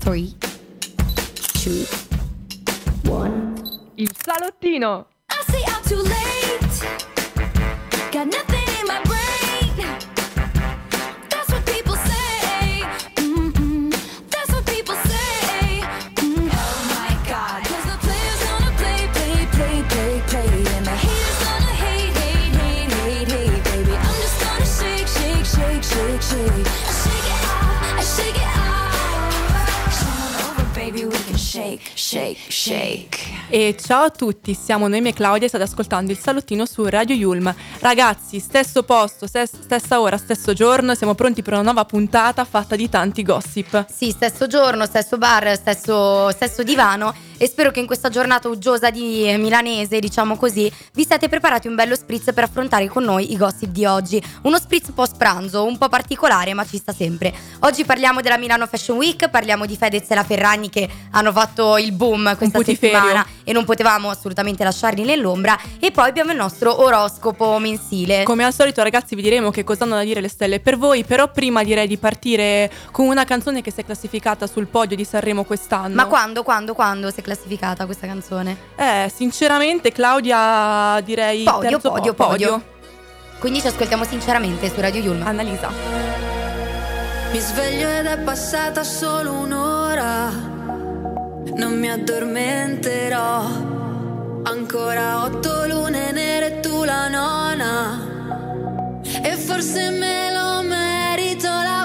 3, 2, 1. Il salottino. I say I'm too late. Got nothing shake. E ciao a tutti, siamo Noemi e Claudia e state ascoltando il salottino su Radio Yulm. Ragazzi, stesso posto, stes- stessa ora, stesso giorno, siamo pronti per una nuova puntata fatta di tanti gossip. Sì, stesso giorno, stesso bar, stesso, stesso divano e spero che in questa giornata uggiosa di milanese, diciamo così, vi siate preparati un bello spritz per affrontare con noi i gossip di oggi. Uno spritz post pranzo, un po' particolare ma ci sta sempre. Oggi parliamo della Milano Fashion Week, parliamo di Fedez e la Ferragni che hanno fatto il boom questa settimana e non potevamo assolutamente lasciarli nell'ombra e poi abbiamo il nostro oroscopo mensile. Come al solito ragazzi vi diremo che cosa hanno da dire le stelle per voi, però prima direi di partire con una canzone che si è classificata sul podio di Sanremo quest'anno. ma quando, quando, quando si è classificata questa canzone? Eh, sinceramente Claudia direi Podio, terzo podio, po- podio. Quindi ci ascoltiamo sinceramente su Radio Yulma. Annalisa. Mi sveglio ed è passata solo un'ora. Non mi addormenterò. Ancora otto lune nere e tu la nona. E forse me lo merito, la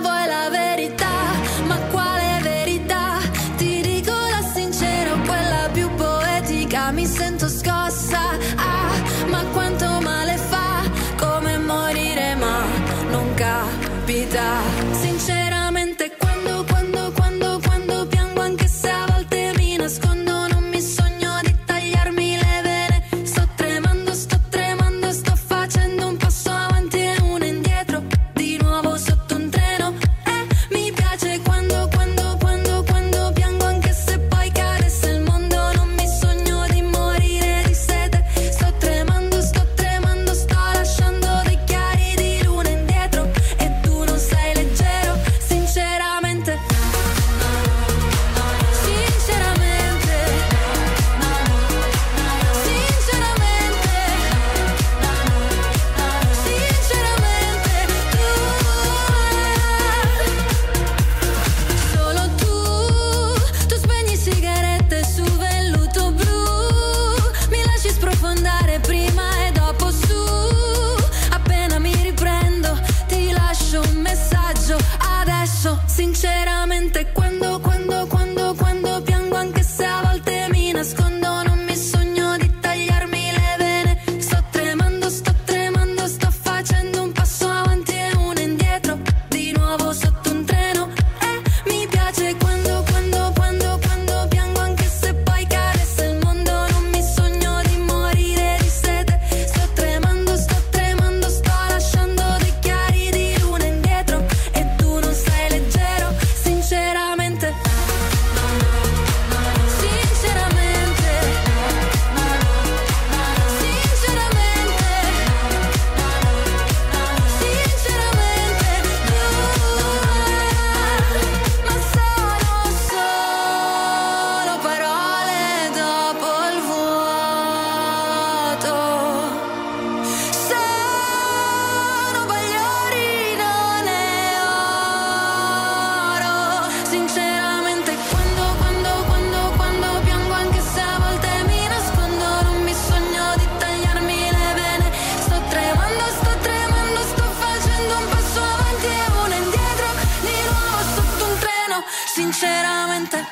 Sinceramente,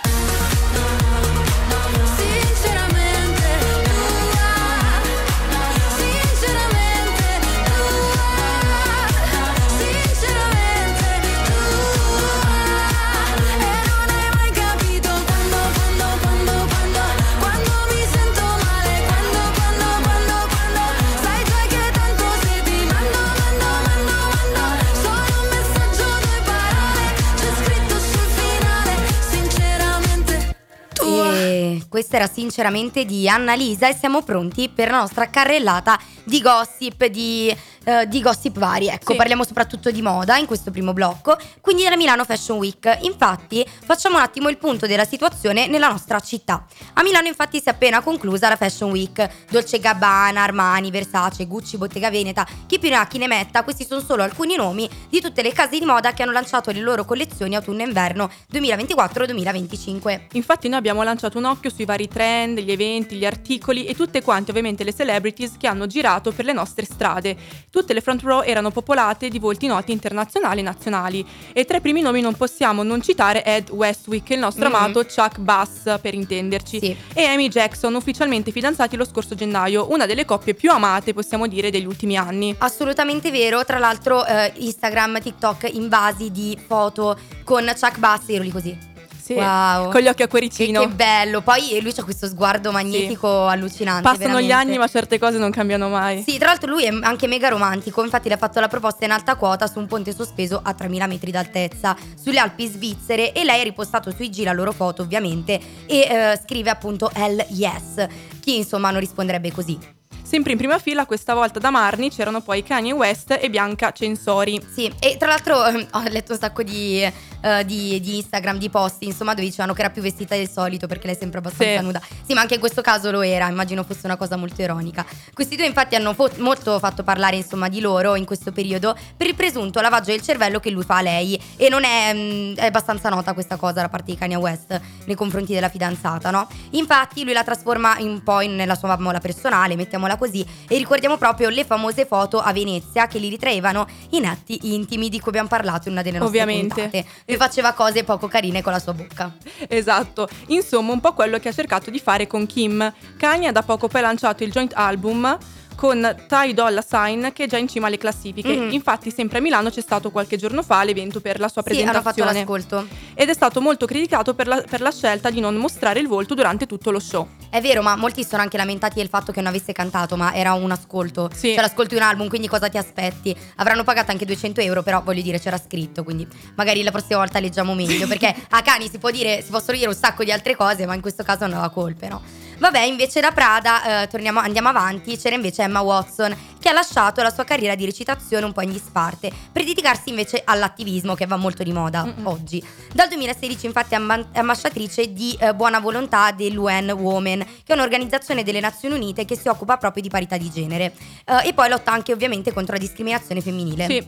questa era sinceramente di Annalisa e siamo pronti per la nostra carrellata di gossip, di, eh, di gossip vari. Ecco, Sì. parliamo soprattutto di moda in questo primo blocco, quindi della Milano Fashion Week. Infatti, facciamo un attimo il punto della situazione nella nostra città. A Milano infatti si è appena conclusa la Fashion Week. Dolce Gabbana, Armani, Versace, Gucci, Bottega Veneta, chi più ne ha chi ne metta, questi sono solo alcuni nomi di tutte le case di moda che hanno lanciato le loro collezioni autunno-inverno 2024-2025. Infatti noi abbiamo lanciato un occhio sui vari trend, gli eventi, gli articoli e tutte quante ovviamente le celebrities che hanno girato per le nostre strade. Tutte le front row erano popolate di volti noti internazionali e nazionali e tra i primi nomi non possiamo non citare Ed Westwick, il nostro Mhm. amato Chuck Bass per intenderci, Sì. e Amy Jackson, ufficialmente fidanzati lo scorso gennaio, una delle coppie più amate possiamo dire degli ultimi anni. Assolutamente vero, tra l'altro eh, Instagram, TikTok invasi di foto con Chuck Bass, ero lì così. Sì, Wow. con gli occhi a Che, cuoricino. che bello, poi lui ha questo sguardo magnetico allucinante. Passano gli veramente. anni ma certe cose non cambiano mai. Sì, tra l'altro lui è anche mega romantico, infatti le ha fatto la proposta in alta quota su un ponte sospeso a 3000 metri d'altezza, sulle Alpi svizzere e lei ha ripostato su IG la loro foto ovviamente e eh, scrive appunto Hell yes. Chi insomma non risponderebbe così? Sempre in prima fila, questa volta da Marni, c'erano poi Kanye West e Bianca Censori. Sì, e tra l'altro ehm, ho letto un sacco di, eh, di- di Instagram, di post, insomma, dove dicevano che era più vestita del solito perché lei è sempre abbastanza Sì. nuda. Sì, ma anche in questo caso lo era, immagino fosse una cosa molto ironica. Questi due infatti hanno fo- molto fatto parlare, insomma, di loro in questo periodo per il presunto lavaggio del cervello che lui fa a lei e non è, mm, è abbastanza nota questa cosa da parte di Kanye West nei confronti della fidanzata, no? Infatti lui la trasforma un po' in- nella sua mola personale, mettiamola così, e ricordiamo proprio le famose foto a Venezia che li ritraevano in atti intimi di cui abbiamo parlato in una delle nostre Ovviamente. puntate. E faceva cose poco carine con la sua bocca. Esatto, insomma un po' quello che ha cercato di fare con Kim. Kanye ha da poco poi lanciato il joint album con Ty Dolla Sign che è già in cima alle classifiche. Mhm. Infatti sempre a Milano c'è stato qualche giorno fa l'evento per la sua Sì, hanno fatto presentazione l'ascolto. ed è stato molto criticato per la, per la scelta di non mostrare il volto durante tutto lo show. È vero, ma molti sono anche lamentati del fatto che non avesse cantato, ma era un ascolto. Sì. Cioè, l'ascolti di un album, quindi cosa ti aspetti? Avranno pagato anche 200 euro, però voglio dire, c'era scritto, quindi magari la prossima volta leggiamo meglio. Perché a Cani si può dire, si possono dire un sacco di altre cose, ma in questo caso non aveva colpe, no? Vabbè, invece da Prada, eh, torniamo, andiamo avanti, c'era invece Emma Watson, che ha lasciato la sua carriera di recitazione un po' in disparte, per dedicarsi invece all'attivismo, che va molto di moda Mm-mm. oggi. Dal 2016 infatti è amba- è ambasciatrice di eh, buona volontà dell'UN Women, che è un'organizzazione delle Nazioni Unite che si occupa proprio di parità di genere. Eh, e poi lotta anche ovviamente contro la discriminazione femminile. Sì.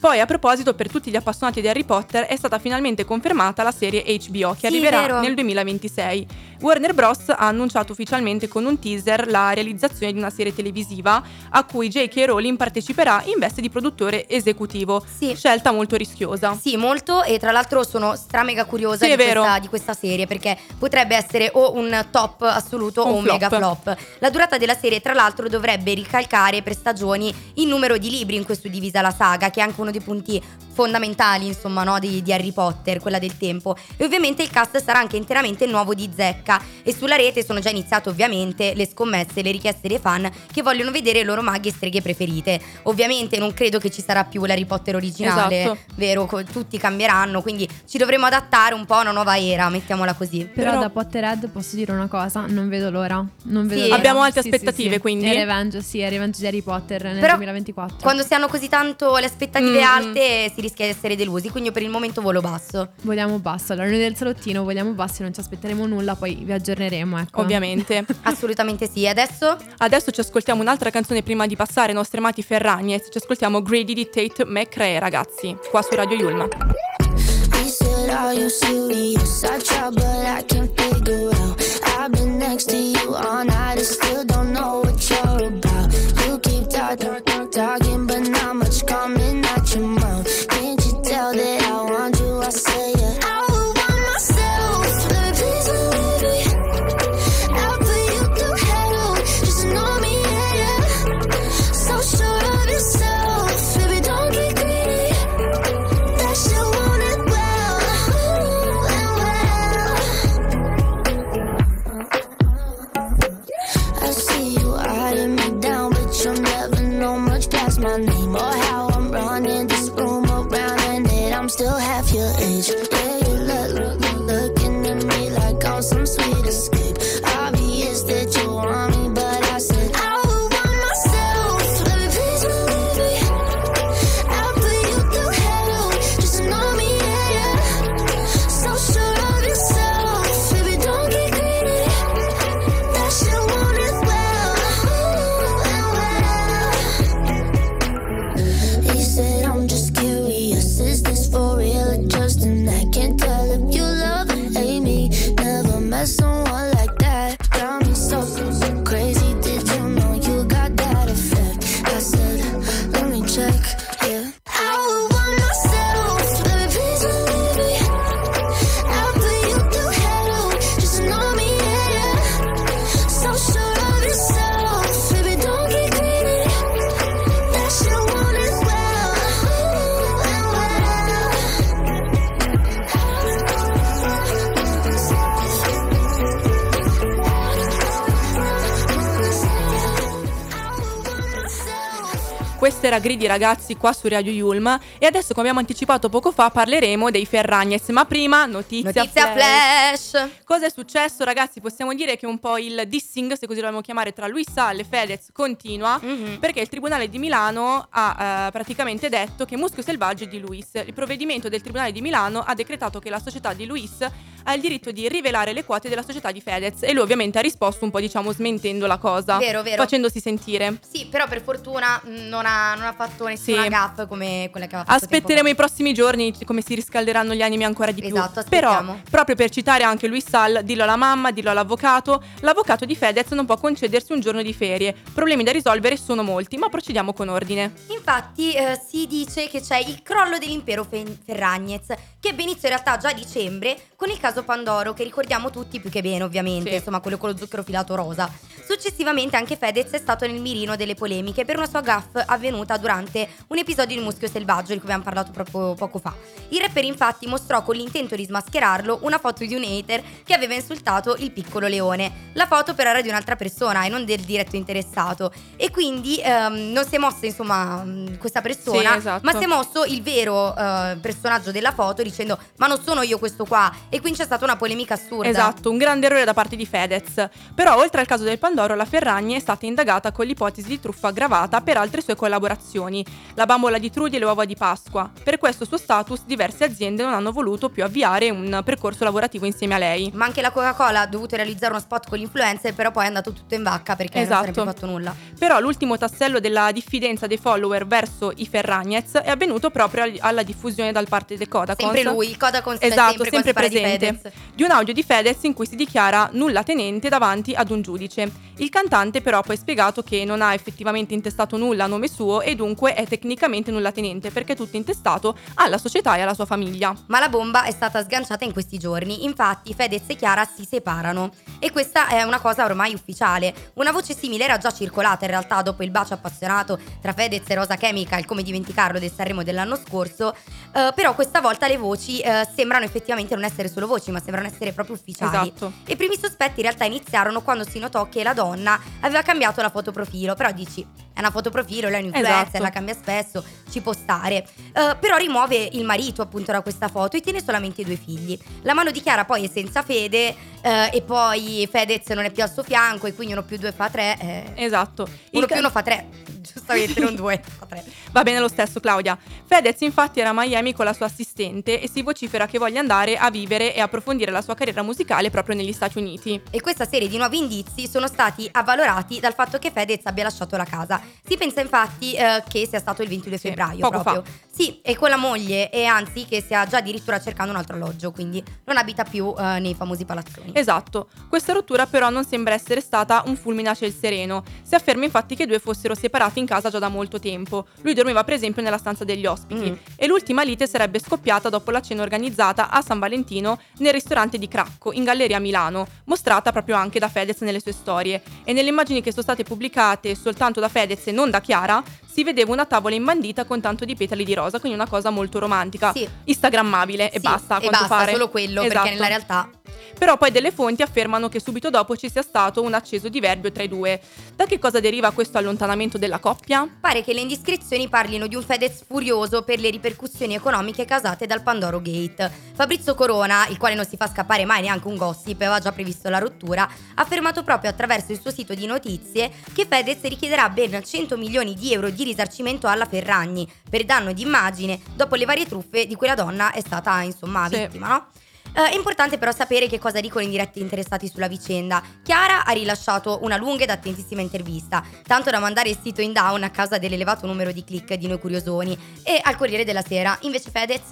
Poi a proposito, per tutti gli appassionati di Harry Potter è stata finalmente confermata la serie HBO che Sì, arriverà vero. nel 2026. Warner Bros. ha annunciato ufficialmente con un teaser la realizzazione di una serie televisiva a cui J.K. Rowling parteciperà in veste di produttore esecutivo. Sì. Scelta molto rischiosa. Sì, molto e tra l'altro sono stramega curiosa Sì, di, questa, di questa serie perché potrebbe essere o un top assoluto Un o un flop. mega flop. La durata della serie tra l'altro dovrebbe ricalcare per stagioni il numero di libri in cui è suddivisa la saga, che è anche uno dei punti fondamentali insomma no, di, di Harry Potter, quella del tempo. E ovviamente il cast sarà anche interamente nuovo di zecca e sulla rete sono già iniziate ovviamente le scommesse, le richieste dei fan che vogliono vedere le loro maghe e streghe preferite. Ovviamente non credo che ci sarà più l'Harry Potter originale, Esatto. vero? Tutti cambieranno, quindi ci dovremo adattare un po' a una nuova era, mettiamola così. Però, Però- da Potterhead posso dire una cosa, non vedo l'ora. Non vedo Sì. l'ora. Abbiamo alte Sì, sì, aspettative, sì. quindi? E Revenge, sì, è Revenge di Harry Potter nel Però 2024. Quando si hanno così tanto le aspettative Mm. alte si rischia di essere delusi, quindi io per il momento volo basso. Vogliamo basso. Allora, noi del salottino vogliamo basso, non ci aspetteremo nulla, poi vi aggiorneremo, ecco. Ovviamente. Assolutamente sì. Adesso Adesso ci ascoltiamo un'altra canzone prima di passare ai nostri amati Ferragnez. Ci ascoltiamo Grady di Tate McRae, ragazzi, qua su Radio Yulma. Are you serious? I try, but I can't figure out. I've been next to you all night and still don't know what you're about. You keep talking, talking, but not much coming out your mouth. Say it. Questa era Gridi ragazzi qua su Radio Yulm e adesso come abbiamo anticipato poco fa parleremo dei Ferragnez, ma prima notizia, Notizia flash. Cosa è successo ragazzi? Possiamo dire che un po' il dissing, se così lo vogliamo chiamare, tra Luis Sall e Fedez continua Mhm. perché il Tribunale di Milano ha eh, praticamente detto che Muschio Selvaggio è di Luis. Il provvedimento del Tribunale di Milano ha decretato che la società di Luis ha il diritto di rivelare le quote della società di Fedez e lui ovviamente ha risposto un po' diciamo smentendo la cosa, Vero, vero. facendosi sentire. Sì, però per fortuna mh, non ha, non ha fatto nessuna Sì. gaff come quella che aveva fatto Aspetteremo i prossimi giorni come si riscalderanno gli animi ancora di più. Esatto, Però, aspettiamo. proprio per citare anche Luis Sall, dillo alla mamma, dillo all'avvocato, l'avvocato di Fedez non può concedersi un giorno di ferie. Problemi da risolvere sono molti, ma procediamo con ordine. fa. Infatti eh, si dice che c'è il crollo dell'impero Fe- Ferragnez, che ebbe inizio in realtà già a dicembre con il caso Pandoro, che ricordiamo tutti più che bene ovviamente, Sì. insomma quello con lo zucchero filato rosa. Successivamente anche Fedez è stato nel mirino delle polemiche per una sua gaff avvenuta durante un episodio di Muschio Selvaggio di cui abbiamo parlato proprio poco fa. Il rapper infatti mostrò con l'intento di smascherarlo una foto di un hater che aveva insultato il piccolo leone. La foto però era di un'altra persona e non del diretto interessato e quindi ehm, non si è mossa insomma questa persona Sì, esatto. ma si è mosso il vero eh, personaggio della foto dicendo ma non sono io questo qua e quindi c'è stata una polemica assurda. Esatto, un grande errore da parte di Fedez. Però, oltre al caso del Pandoro, la Ferragni è stata indagata con l'ipotesi di truffa aggravata per altre sue collaborazioni, la bambola di Trudi e le uova di Pasqua. Per questo suo status, diverse aziende non hanno voluto più avviare un percorso lavorativo insieme a lei. Ma anche la Coca-Cola ha dovuto realizzare uno spot con l'influencer, però poi è andato tutto in vacca perché non Esatto. sarebbe fatto nulla. Però l'ultimo tassello della diffidenza dei follower verso i Ferragnez è avvenuto proprio al- alla diffusione da parte del Codacons. Sempre lui, il Codacons Esatto, sempre, sempre, di presente. Fedez. Di un audio di Fedez in cui si dichiara nulla tenente davanti ad un giudice. Il cantante però ha poi spiegato che non ha effettivamente intestato nulla a nome suo e dunque è tecnicamente nulla tenente perché è tutto intestato alla società e alla sua famiglia. Ma la bomba è stata sganciata in questi giorni, infatti Fedez e Chiara si separano e questa è una cosa ormai ufficiale. Una voce simile era già circolata in realtà dopo il bacio appassionato tra Fedez e Rosa Chemical, come dimenticarlo del Sanremo dell'anno scorso, eh, però questa volta le voci eh, sembrano effettivamente non essere solo voci, ma sembrano essere proprio ufficiali. Esatto. E i primi sospetti in realtà iniziarono quando si notò che la donna aveva cambiato la foto profilo, però dici è una foto profilo, lei è influencer, Esatto. la cambia spesso, ci può stare. Eh, però rimuove il marito appunto da questa foto e tiene solamente i due figli. La mano di Chiara poi è senza fede eh, e poi Fedez non è più al suo fianco e quindi uno più due fa tre. eh, Esatto. uno Il più ca- uno fa tre, giustamente non due, fa tre. Va bene lo stesso Claudia. Fedez infatti era a Miami con la sua assistente e si vocifera che voglia andare a vivere e approfondire la sua carriera musicale proprio negli Stati Uniti. E questa serie di nuovi indizi sono stati avvalorati dal fatto che Fedez abbia lasciato la casa. Si pensa infatti eh, che sia stato il 22 Sì, febbraio proprio. Sì, e con la moglie e anzi che stia già addirittura cercando un altro alloggio, quindi non abita più eh, nei famosi palazzoni. Esatto, questa rottura però non sembra essere stata un fulmine a ciel sereno. Si afferma infatti che i due fossero separati in casa già da molto tempo. Lui dormiva per esempio nella stanza degli ospiti Mm. e l'ultima lite sarebbe scoppiata dopo la cena organizzata a San Valentino nel ristorante di Cracco in Galleria Milano, mostrata proprio anche da Fedez nelle sue storie. E nelle immagini che sono state pubblicate soltanto da Fedez e non da Chiara, si vedeva una tavola imbandita con tanto di petali di rosa, quindi una cosa molto romantica, Sì. instagrammabile e Sì, basta a e basta, pare. solo quello, Esatto. perché nella realtà Però poi delle fonti affermano che subito dopo ci sia stato un acceso diverbio tra i due. Da che cosa deriva questo allontanamento della coppia? pare che le indiscrezioni parlino di un Fedez furioso per le ripercussioni economiche causate dal Pandoro Gate. Fabrizio Corona, il quale non si fa scappare mai neanche un gossip e aveva già previsto la rottura, ha affermato proprio attraverso il suo sito di notizie che Fedez richiederà ben 100 milioni di euro di risarcimento alla Ferragni per danno di immagine dopo le varie truffe di cui la donna è stata insomma Sì. vittima, no? Eh, è importante però sapere che cosa dicono i diretti interessati sulla vicenda. Chiara ha rilasciato una lunga ed attentissima intervista, tanto da mandare il sito in down a causa dell'elevato numero di click di noi curiosoni e al Corriere della Sera. Invece Fedez?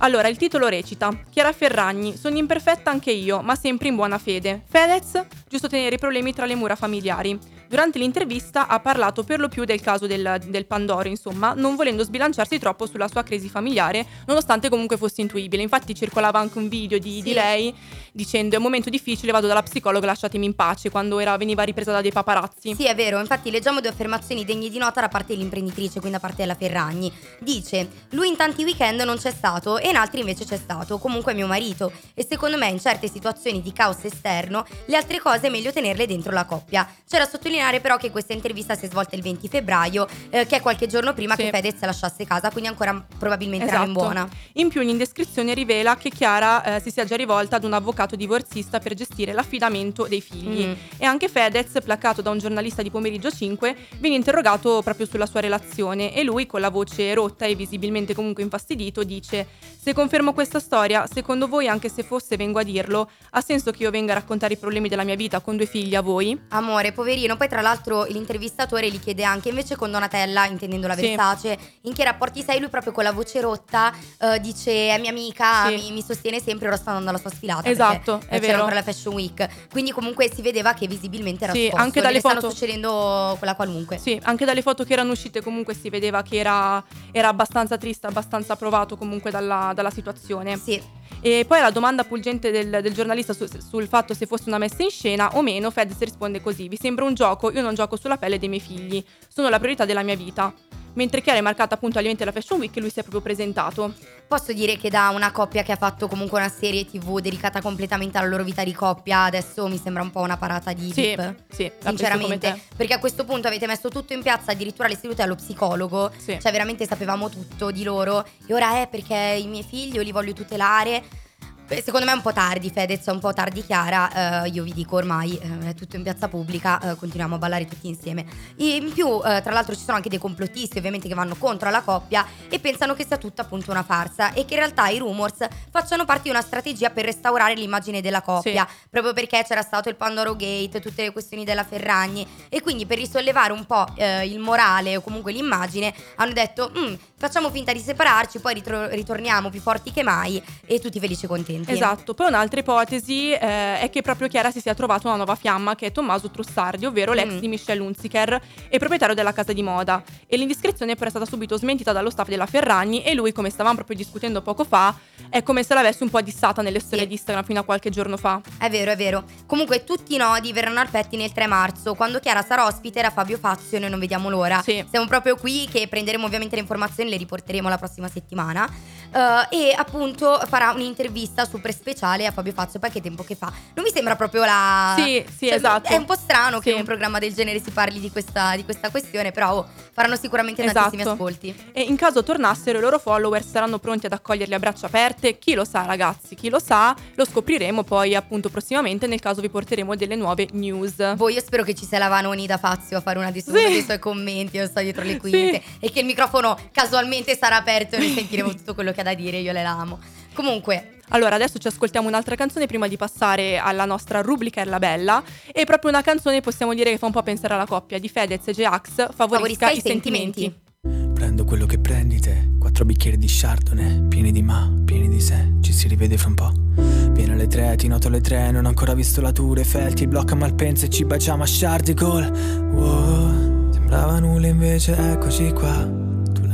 Allora, il titolo recita: Chiara Ferragni, sono imperfetta anche io, ma sempre in buona fede. Fedez, giusto tenere i problemi tra le mura familiari. Durante l'intervista ha parlato per lo più del caso del, del Pandoro, insomma, non volendo sbilanciarsi troppo sulla sua crisi familiare, nonostante comunque fosse intuibile. Infatti circolava anche un video di, di Sì. lei dicendo è un momento difficile, vado dalla psicologa, lasciatemi in pace, quando era- veniva ripresa da dei paparazzi. Sì, è vero, infatti leggiamo due affermazioni degne di nota da parte dell'imprenditrice, quindi da parte della Ferragni. Dice, lui in tanti weekend non c'è stato e in altri invece c'è stato, comunque è mio marito. E secondo me in certe situazioni di caos esterno, le altre cose è meglio tenerle dentro la coppia. C'era sottolineato sottolineare però che questa intervista si è svolta il 20 febbraio, eh, che è qualche giorno prima Sì. che Fedez lasciasse casa, quindi ancora probabilmente era in Esatto. buona. In più l'indescrizione rivela che Chiara eh, si sia già rivolta ad un avvocato divorzista per gestire l'affidamento dei figli. Mm. E anche Fedez, placato da un giornalista di pomeriggio 5, viene interrogato proprio sulla sua relazione e lui, con la voce rotta e visibilmente comunque infastidito, dice: Se confermo questa storia, secondo voi, anche se fosse vengo a dirlo, ha senso che io venga a raccontare i problemi della mia vita con due figli a voi? Amore, poverino. Poi, tra l'altro, l'intervistatore gli chiede anche invece con Donatella, intendendo la Sì. Versace, in che rapporti sei? Lui, proprio con la voce rotta, eh, dice: È mia amica, Sì. mi, mi sostiene sempre. Ora sta andando alla sua sfilata. Esatto, è eh, C'era vero. ancora la Fashion Week. Quindi, comunque, si vedeva che visibilmente era Sì, scosso. anche dalle Gli stanno foto- succedendo quella qualunque. Sì, anche dalle foto che erano uscite comunque si vedeva che era, era abbastanza triste, abbastanza provato comunque dalla, dalla situazione. Sì. E poi alla domanda pulgente del, del giornalista su- sul fatto se fosse una messa in scena o meno, Fedez risponde così: Vi sembra un gioco? Io non gioco sulla pelle dei miei figli, sono la priorità della mia vita. Mentre Chiara è marcata appunto all'evento della Fashion Week, lui si è proprio presentato. Posso dire che da una coppia che ha fatto comunque una serie TV dedicata completamente alla loro vita di coppia, adesso mi sembra un po' una parata di Sì, dip. sì, Sinceramente, te. perché a questo punto avete messo tutto in piazza, addirittura le sedute allo psicologo, Sì. cioè veramente sapevamo tutto di loro e ora è perché i miei figli io li voglio tutelare. Secondo me è un po' tardi Fedez, è un po' tardi Chiara, eh, io vi dico ormai eh, è tutto in piazza pubblica, eh, continuiamo a ballare tutti insieme. In più, eh, tra l'altro ci sono anche dei complottisti ovviamente che vanno contro la coppia e pensano che sia tutta appunto una farsa e che in realtà i rumors facciano parte di una strategia per restaurare l'immagine della coppia, proprio perché c'era stato il Pandoro Gate, tutte le questioni della Ferragni. E quindi per risollevare un po' eh, il morale o comunque l'immagine hanno detto "Mm, facciamo finta di separarci, poi ritro- ritorniamo più forti che mai e tutti felici e contenti. Esatto, poi un'altra ipotesi eh, è che proprio Chiara si sia trovata una nuova fiamma che è Tommaso Trussardi, ovvero l'ex Mm. di Michelle Hunziker e proprietario della casa di moda. E l'indiscrezione però è stata subito smentita dallo staff della Ferragni e lui, come stavamo proprio discutendo poco fa, è come se l'avesse un po' dissata nelle storie Sì. di Instagram fino a qualche giorno fa. È vero, è vero. Comunque tutti i nodi verranno al pettine il 3 marzo, quando Chiara sarà ospite da Fabio Fazio e noi non vediamo l'ora. Sì. Siamo proprio qui che prenderemo ovviamente le informazioni, le riporteremo la prossima settimana. Eh, e appunto farà un'intervista super speciale a Fabio Fazio, poi che tempo che fa. Non mi sembra proprio la... Sì, sì, Cioè, esatto. È un po' strano che Sì. in un programma del genere si parli di questa, di questa questione, però oh, faranno sicuramente tantissimi Esatto. ascolti. E in caso tornassero, i loro follower saranno pronti ad accoglierli a braccia aperte. Chi lo sa, ragazzi, chi lo sa, lo scopriremo poi appunto prossimamente. Nel caso vi porteremo delle nuove news. Boh, io spero che ci sia la Vanoni da Fazio a fare una su- Sì. dei suoi commenti, io sto dietro le quinte, e che il microfono casualmente sarà aperto e noi sentiremo tutto quello che ha da dire, io le amo. Comunque, Allora, adesso ci ascoltiamo un'altra canzone prima di passare alla nostra rubrica Erla Bella. E proprio una canzone possiamo dire che fa un po' pensare alla coppia di Fedez e J-Ax, favorisca, i sentimenti. Prendo quello che prendi te, quattro bicchieri di chardonnay, pieni di ma, pieni di sé, ci si rivede fra un po'. Viene alle tre, ti noto alle tre, non ho ancora visto la tour, Felti blocca Malpensa e ci baciamo a Shardy Call. Wow, sembrava nulla invece eccoci qua,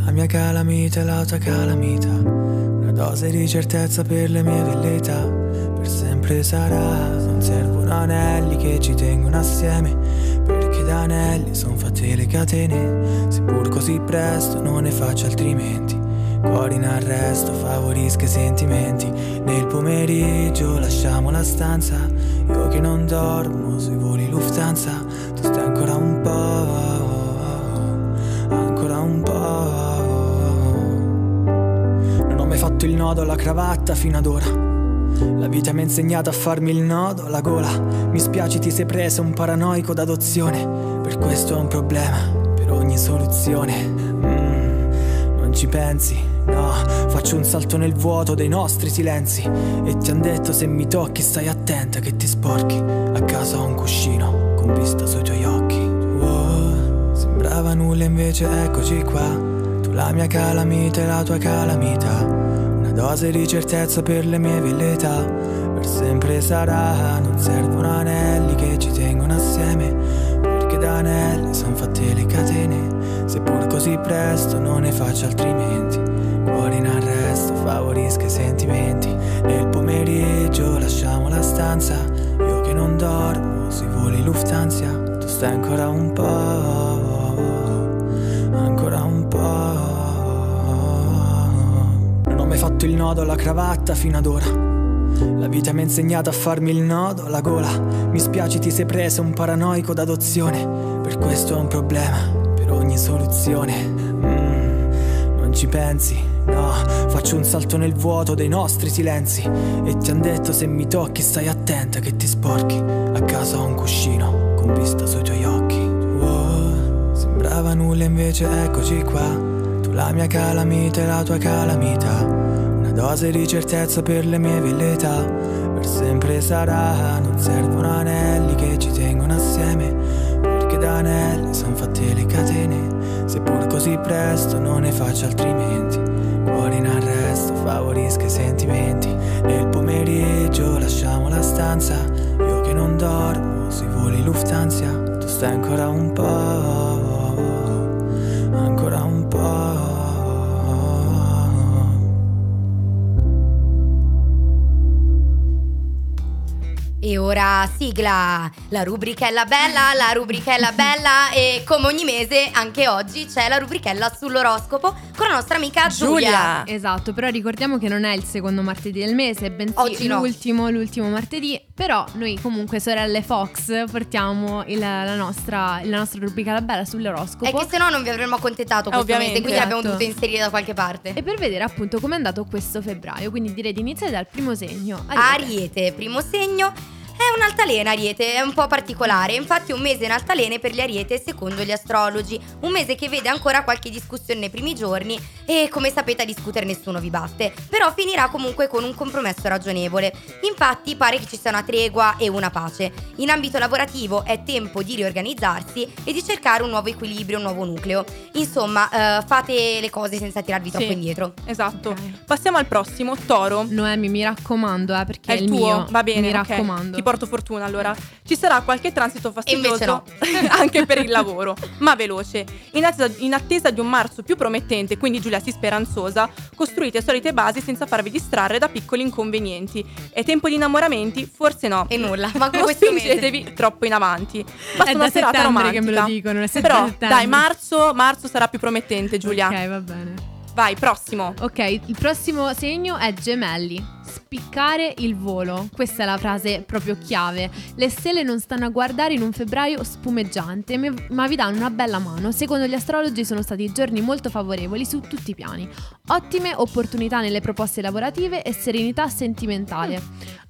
la mia calamita e la tua calamita, una dose di certezza per le mie velleità, per sempre sarà, non servono anelli che ci tengono assieme, perché da anelli son fatte le catene, seppur così presto non ne faccio altrimenti. Cuori in arresto, favorisca i sentimenti. Nel pomeriggio lasciamo la stanza. Io che non dormo sui voli Lufthansa. Nodo alla cravatta fino ad ora. La vita mi ha insegnato a farmi il nodo alla gola. Mi spiace ti sei preso un paranoico d'adozione. Per questo è un problema, per ogni soluzione. Mm, non ci pensi, no. Faccio un salto nel vuoto dei nostri silenzi. E ti han detto se mi tocchi stai attenta che ti sporchi. A casa ho un cuscino con vista sui tuoi occhi. Wow, sembrava nulla invece eccoci qua. Tu la mia calamita e la tua calamita. Dose di certezza per le mie velleità. Per sempre sarà, non servono anelli che ci tengono assieme. Perché da anelli son fatte le catene. Seppur così presto non ne faccio altrimenti. Cuori in arresto, favorisca i sentimenti. Nel pomeriggio lasciamo la stanza. Io che non dormo sui voli Lufthansa. Tu stai ancora un po', fatto il nodo alla cravatta fino ad ora. La vita mi ha insegnato a farmi il nodo alla gola. Mi spiace ti sei preso un paranoico d'adozione. Per questo è un problema, per ogni soluzione. Mm, non ci pensi, no. Faccio un salto nel vuoto dei nostri silenzi. E ti han detto se mi tocchi stai attenta che ti sporchi. A casa ho un cuscino con vista sui tuoi occhi. Wow, sembrava nulla invece eccoci qua. Tu la mia calamita e la tua calamita. Dose di certezza per le mie velleità. Per sempre sarà, non servono anelli che ci tengono assieme. Perché da anelli son fatte le catene. Seppur così presto non ne faccio altrimenti. Cuore in arresto, favorisca i sentimenti. Nel pomeriggio lasciamo la stanza. Io che non dormo sui voli Lufthansa. Tu stai ancora un po', E ora sigla, la rubrichella bella, la rubrichella bella e come ogni mese anche oggi c'è la rubrichella sull'oroscopo con la nostra amica Giulia. Giulia. Esatto, però ricordiamo che non è il secondo martedì del mese, bensì Oggi no. l'ultimo, l'ultimo martedì. Però noi comunque, sorelle Fox, portiamo il- la, nostra, la nostra rubrica La Bella sull'oroscopo. È che se no non vi avremmo accontentato questo Ovviamente. mese, quindi l'abbiamo Certo. dovuto inserire da qualche parte. E per vedere appunto com'è andato questo febbraio, quindi direi di iniziare dal primo segno. Ariete. Ariete, primo segno. Hey, un'altalena Ariete, è un po' particolare, infatti un mese in altalene per gli Ariete secondo gli astrologi, un mese che vede ancora qualche discussione nei primi giorni e come sapete a discutere nessuno vi batte, però finirà comunque con un compromesso ragionevole, infatti pare che ci sia una tregua e una pace. In ambito lavorativo è tempo di riorganizzarsi e di cercare un nuovo equilibrio, un nuovo nucleo, insomma eh, fate le cose senza tirarvi troppo Sì. indietro. Esatto. Ok. Passiamo al prossimo, Toro. Noemi, mi raccomando, eh, perché È il il tuo, mio. va bene. Mi ok. raccomando. Ti porto fortuna allora. Ci sarà qualche transito fastidioso anche per il lavoro, ma veloce. In attesa, in attesa di un marzo più promettente, quindi Giulia si speranzosa, costruite solite basi senza farvi distrarre da piccoli inconvenienti. È tempo di innamoramenti? Forse no. E nulla, manco non questo mese. spingetevi troppo in avanti. Basta È una serata romantica. che me lo dicono, è Però settembre. dai, marzo, marzo sarà più promettente, Giulia. Ok, va bene. Vai, prossimo. Ok, il prossimo segno è gemelli. Spiccare il volo. Questa è la frase proprio chiave. Le stelle non stanno a guardare in un febbraio spumeggiante, me- ma vi danno una bella mano. Secondo gli astrologi sono stati giorni molto favorevoli su tutti i piani. Ottime opportunità nelle proposte lavorative e serenità sentimentale.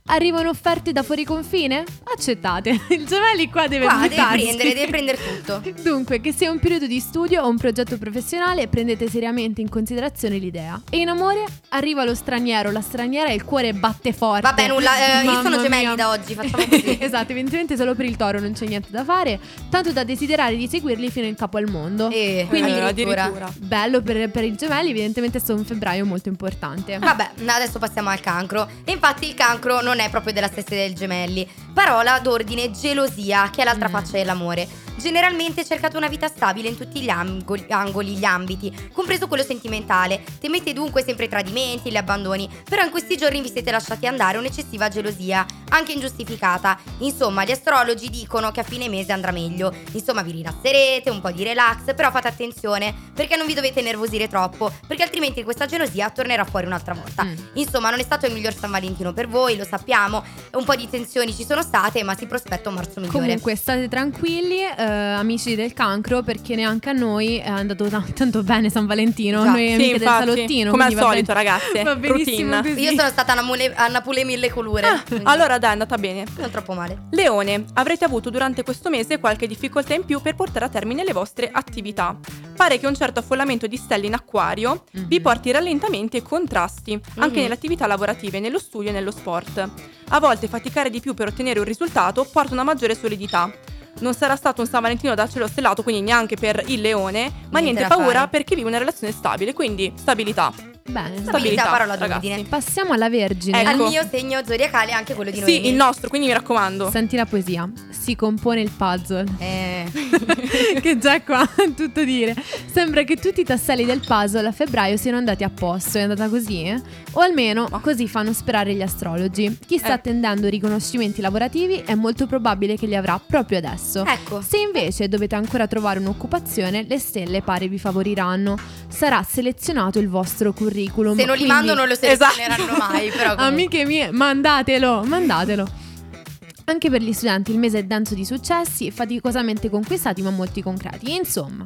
Arrivano offerte da fuori confine? Accettate. Il gemelli qua deve Qua devi buttarsi. prendere, devi prendere tutto. Dunque, che sia un periodo di studio o un progetto professionale, prendete seriamente in considerazione l'idea. E in amore arriva lo straniero, la straniera e il cuore batte forte. Vabbè, nulla, eh, io sono gemelli mia. da oggi, facciamo così. esatto, evidentemente solo per il toro non c'è niente da fare, tanto da desiderare di seguirli fino in capo al mondo. E Quindi Eh, addirittura. Bello per, per i gemelli, evidentemente è stato un febbraio molto importante. Vabbè, adesso passiamo al cancro. E infatti il cancro non è proprio della stessa del gemelli. Parola d'ordine gelosia, che è l'altra Mm. faccia dell'amore. Generalmente cercate una vita stabile in tutti gli angoli, angoli, gli ambiti, compreso quello sentimentale. Temete dunque sempre i tradimenti, gli abbandoni, però in questi giorni vi siete lasciati andare un'eccessiva gelosia, anche ingiustificata. Insomma, gli astrologi dicono che a fine mese andrà meglio. Insomma, vi rilasserete, un po' di relax, però fate attenzione, perché non vi dovete nervosire troppo, perché altrimenti questa gelosia tornerà fuori un'altra volta. Mm. Insomma, non è stato il miglior San Valentino per voi, lo sappiamo. Un po' di tensioni ci sono state, ma si prospetta un marzo migliore. Comunque state tranquilli, eh, amici del cancro, perché neanche a noi è andato ta- tanto bene San Valentino. Già. Noi Sì, amiche del infatti, salottino. come al solito, ben- ragazze, Va benissimo così. Io sono stata a Napoli, a Napoli mille colure. Ah, allora dai, è andata bene. Non troppo male. Leone, avrete avuto durante questo mese qualche difficoltà in più per portare a termine le vostre attività. Pare che un certo affollamento di stelle in acquario Mhm. vi porti rallentamenti e contrasti, anche Mhm. nelle attività lavorative, nello studio e nello sport. A volte faticare di più per ottenere un risultato porta una maggiore solidità. Non sarà stato un San Valentino da cielo stellato, quindi neanche per il leone, ma Niente niente paura fare. per chi vive una relazione stabile, quindi stabilità. Bene. Stabilità, parola d'ordine. Passiamo alla Vergine. Ecco. Al mio segno zodiacale anche quello di Noemi. Sì, il nostro, quindi mi raccomando. Senti la poesia. Si compone il puzzle. Eh, che già qua tutto dire. Sembra che tutti i tasselli del puzzle a febbraio siano andati a posto. È andata così? eh? O almeno così fanno sperare gli astrologi. Chi sta Eh. attendendo riconoscimenti lavorativi è molto probabile che li avrà proprio adesso. Ecco. Se invece dovete ancora trovare un'occupazione, le stelle pare vi favoriranno. Sarà selezionato il vostro curriculum. Se non li quindi- mando non lo selezioneranno Esatto. mai, però comunque. Amiche mie, mandatelo, mandatelo. Anche per gli studenti il mese è denso di successi, faticosamente conquistati ma molti concreti. Insomma,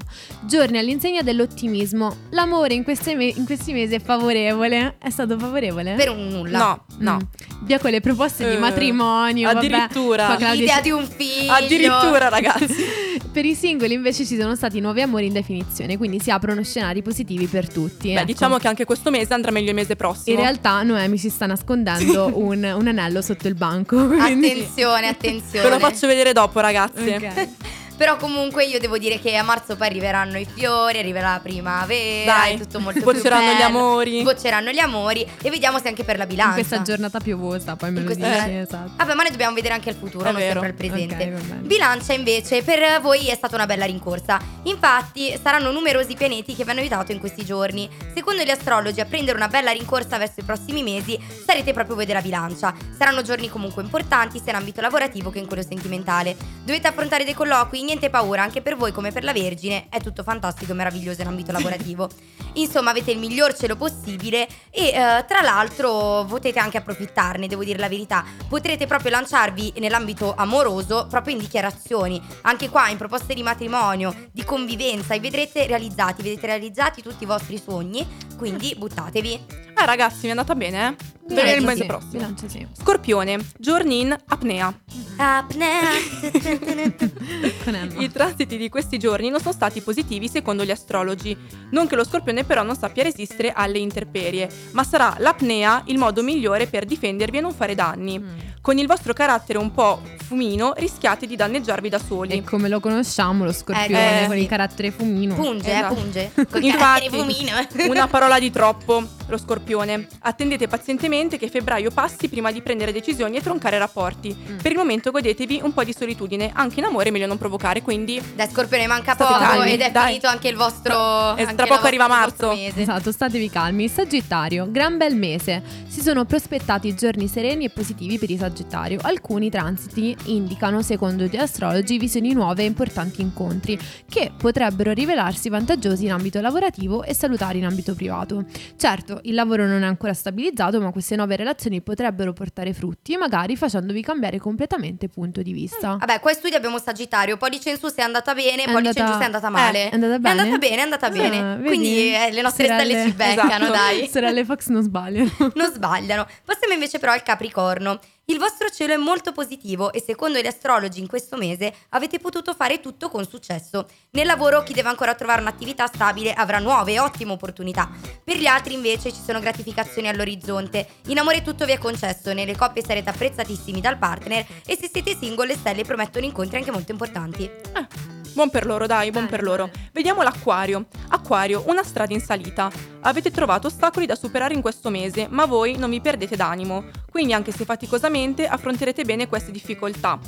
giorni all'insegna dell'ottimismo. L'amore in, queste me- in questi mesi è favorevole. È stato favorevole? Per un nulla. No, no. Mm. Via con le proposte di Eh, matrimonio. addirittura. Claudia L'idea di un figlio. Addirittura, ragazzi. Per i singoli invece ci sono stati nuovi amori in definizione, quindi si aprono scenari positivi per tutti. Beh, ecco. diciamo che anche questo mese andrà meglio il mese prossimo. In realtà Noemi si sta nascondendo un, un anello sotto il banco. Quindi... Attenzione, attenzione. Ve lo faccio vedere dopo, ragazzi. Ok. Però comunque io devo dire che a marzo poi arriveranno i fiori, arriverà la primavera, Dai, è tutto molto sbocceranno gli amori. Sbocceranno gli amori e vediamo se anche per la bilancia. In questa giornata piovosa, poi me lo questa- dici, esatto. Vabbè, ma noi dobbiamo vedere anche il futuro, È non vero. sempre il presente. Ok, va bene. Bilancia invece per voi è stata una bella rincorsa. Infatti saranno numerosi pianeti che vi hanno aiutato in questi giorni. Secondo gli astrologi a prendere una bella rincorsa verso i prossimi mesi sarete proprio voi della bilancia. Saranno giorni comunque importanti sia in ambito lavorativo che in quello sentimentale. Dovete affrontare dei colloqui, niente paura, anche per voi come per la Vergine, è tutto fantastico e meraviglioso in ambito lavorativo. Insomma, avete il miglior cielo possibile e eh, tra l'altro potete anche approfittarne, devo dire la verità. Potrete proprio lanciarvi nell'ambito amoroso proprio in dichiarazioni, anche qua in proposte di matrimonio, di convivenza e vedrete realizzati, vedete realizzati tutti i vostri sogni, quindi buttatevi. Eh, ragazzi, mi è andata bene, eh? Per il mese sì, prossimo. Bilancia sì. Scorpione, giorni in apnea. Apnea. I transiti di questi giorni non sono stati positivi secondo gli astrologi. Non che lo scorpione però non sappia resistere alle interperie, ma sarà l'apnea il modo migliore per difendervi e non fare danni. Mm. Con il vostro carattere un po' fumino rischiate di danneggiarvi da soli. E come lo conosciamo, lo scorpione Eh, con sì. il carattere fumino. Punge, Esatto. punge. Col Infatti, carattere fumino. Una parola di troppo, lo scorpione. Attendete pazientemente che febbraio passi prima di prendere decisioni e troncare rapporti. Mm. Per il momento godetevi un po' di solitudine, anche in amore è meglio non provocare, quindi Dai, Scorpione, manca poco calmi, ed è dai. finito anche il vostro. E anche tra poco arriva il marzo. mese. Esatto, statevi calmi. Sagittario, gran bel mese. Si sono prospettati giorni sereni e positivi per il Sagittario. Alcuni transiti indicano, secondo gli astrologi, visioni nuove e importanti incontri che potrebbero rivelarsi vantaggiosi in ambito lavorativo e salutari in ambito privato. Certo, il lavoro non è ancora stabilizzato, ma queste nuove relazioni potrebbero portare frutti, magari facendovi cambiare completamente punto di vista. Vabbè, qua in studio abbiamo Sagittario, pollice in su se è andata bene, È pollice in andata- giù se è andata male. Eh, è andata bene? È andata bene, è andata Ah, bene. vedi? Quindi eh, le nostre Sorelle- stelle ci beccano, Esatto. dai. Sorelle Fox non sbagliano. Non sbagliano. Passiamo invece però al Capricorno. Il vostro cielo è molto positivo e secondo gli astrologi in questo mese avete potuto fare tutto con successo. Nel lavoro chi deve ancora trovare un'attività stabile avrà nuove e ottime opportunità. Per gli altri invece ci sono gratificazioni all'orizzonte. In amore tutto vi è concesso, nelle coppie sarete apprezzatissimi dal partner e se siete single le stelle promettono incontri anche molto importanti. Buon per loro, dai, buon per loro. Vediamo l'acquario. Acquario, una strada in salita. Avete trovato ostacoli da superare in questo mese, ma voi non vi perdete d'animo. Quindi anche se faticosamente affronterete bene queste difficoltà.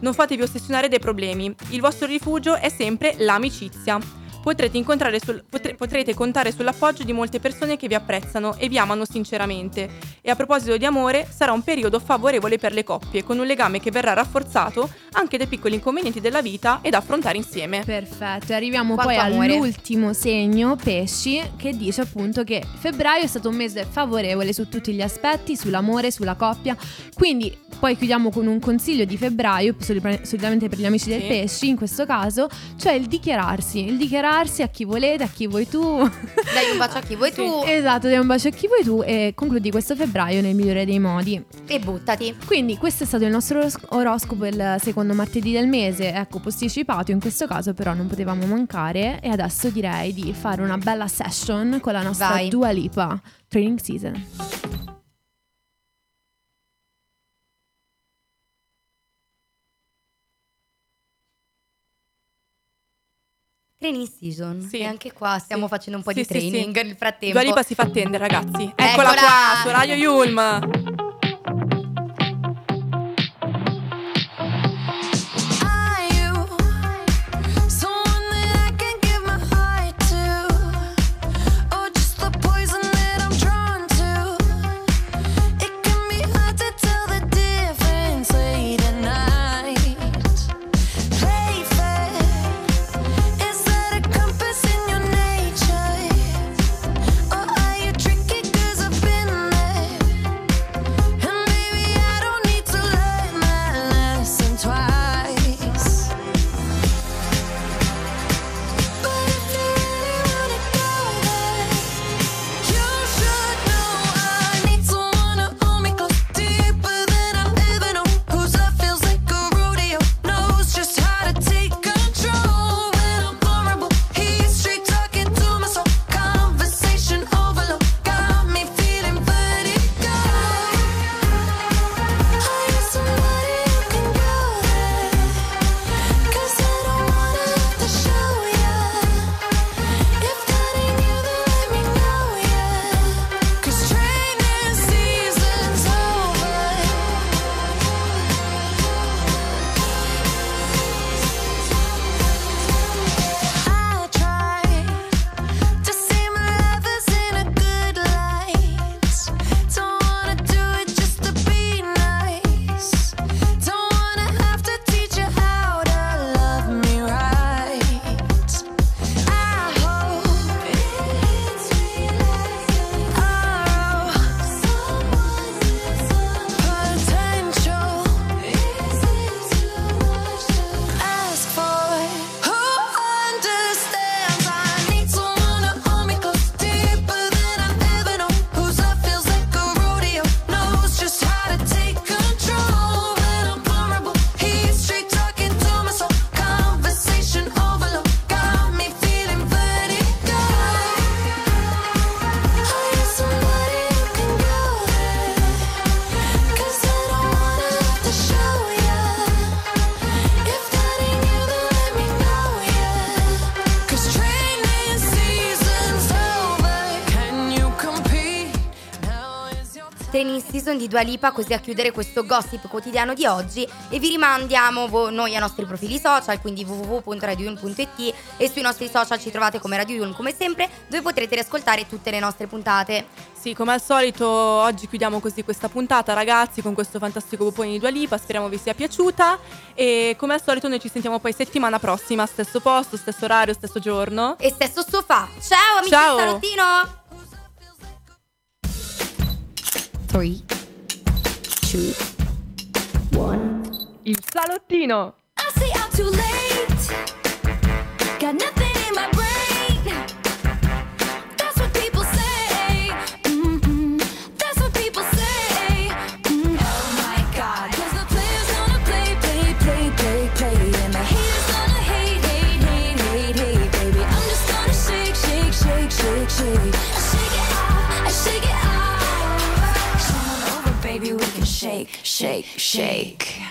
Non fatevi ossessionare dai problemi. Il vostro rifugio è sempre l'amicizia. Potrete, incontrare sul- potre- potrete contare sull'appoggio di molte persone che vi apprezzano e vi amano sinceramente. E a proposito di amore, sarà un periodo favorevole per le coppie, con un legame che verrà rafforzato anche dai piccoli inconvenienti della vita e da affrontare insieme. Perfetto, e arriviamo Quanto poi amore. all'ultimo segno, pesci, che dice appunto che febbraio è stato un mese favorevole su tutti gli aspetti, sull'amore, sulla coppia. Quindi poi chiudiamo con un consiglio di febbraio, soli- solitamente per gli amici del Sì. pesci in questo caso, cioè il dichiararsi, il dichiararsi a chi volete, a chi vuoi tu. Dai un bacio a chi vuoi tu esatto, dai un bacio a chi vuoi tu e concludi questo febbraio nel migliore dei modi. e buttati. Quindi questo è stato il nostro oros- oroscopo il secondo martedì del mese, ecco posticipato in questo caso però non potevamo mancare e adesso direi di fare una bella session con la nostra Vai. Dua Lipa Training Season. Training season. Sì. E anche qua stiamo Sì. facendo un po' Sì, di sì, sì. training nel frattempo. Dua Lipa si fa attendere, ragazzi. Eccola, Eccola! qua, su Radio Yulm. Season di Dua Lipa così a chiudere questo gossip quotidiano di oggi e vi rimandiamo vo- noi ai nostri profili social, quindi www.radioyulm.it e sui nostri social ci trovate come Radio Yulm come sempre, dove potrete riascoltare tutte le nostre puntate. Sì, come al solito oggi chiudiamo così questa puntata ragazzi con questo fantastico popone di Dua Lipa, speriamo vi sia piaciuta e come al solito noi ci sentiamo poi settimana prossima, stesso posto, stesso orario, stesso giorno. E stesso sofà. Ciao amici Ciao. del 3, 2, 1. Il salottino! I say I'm too late. Got nothing shake, shake.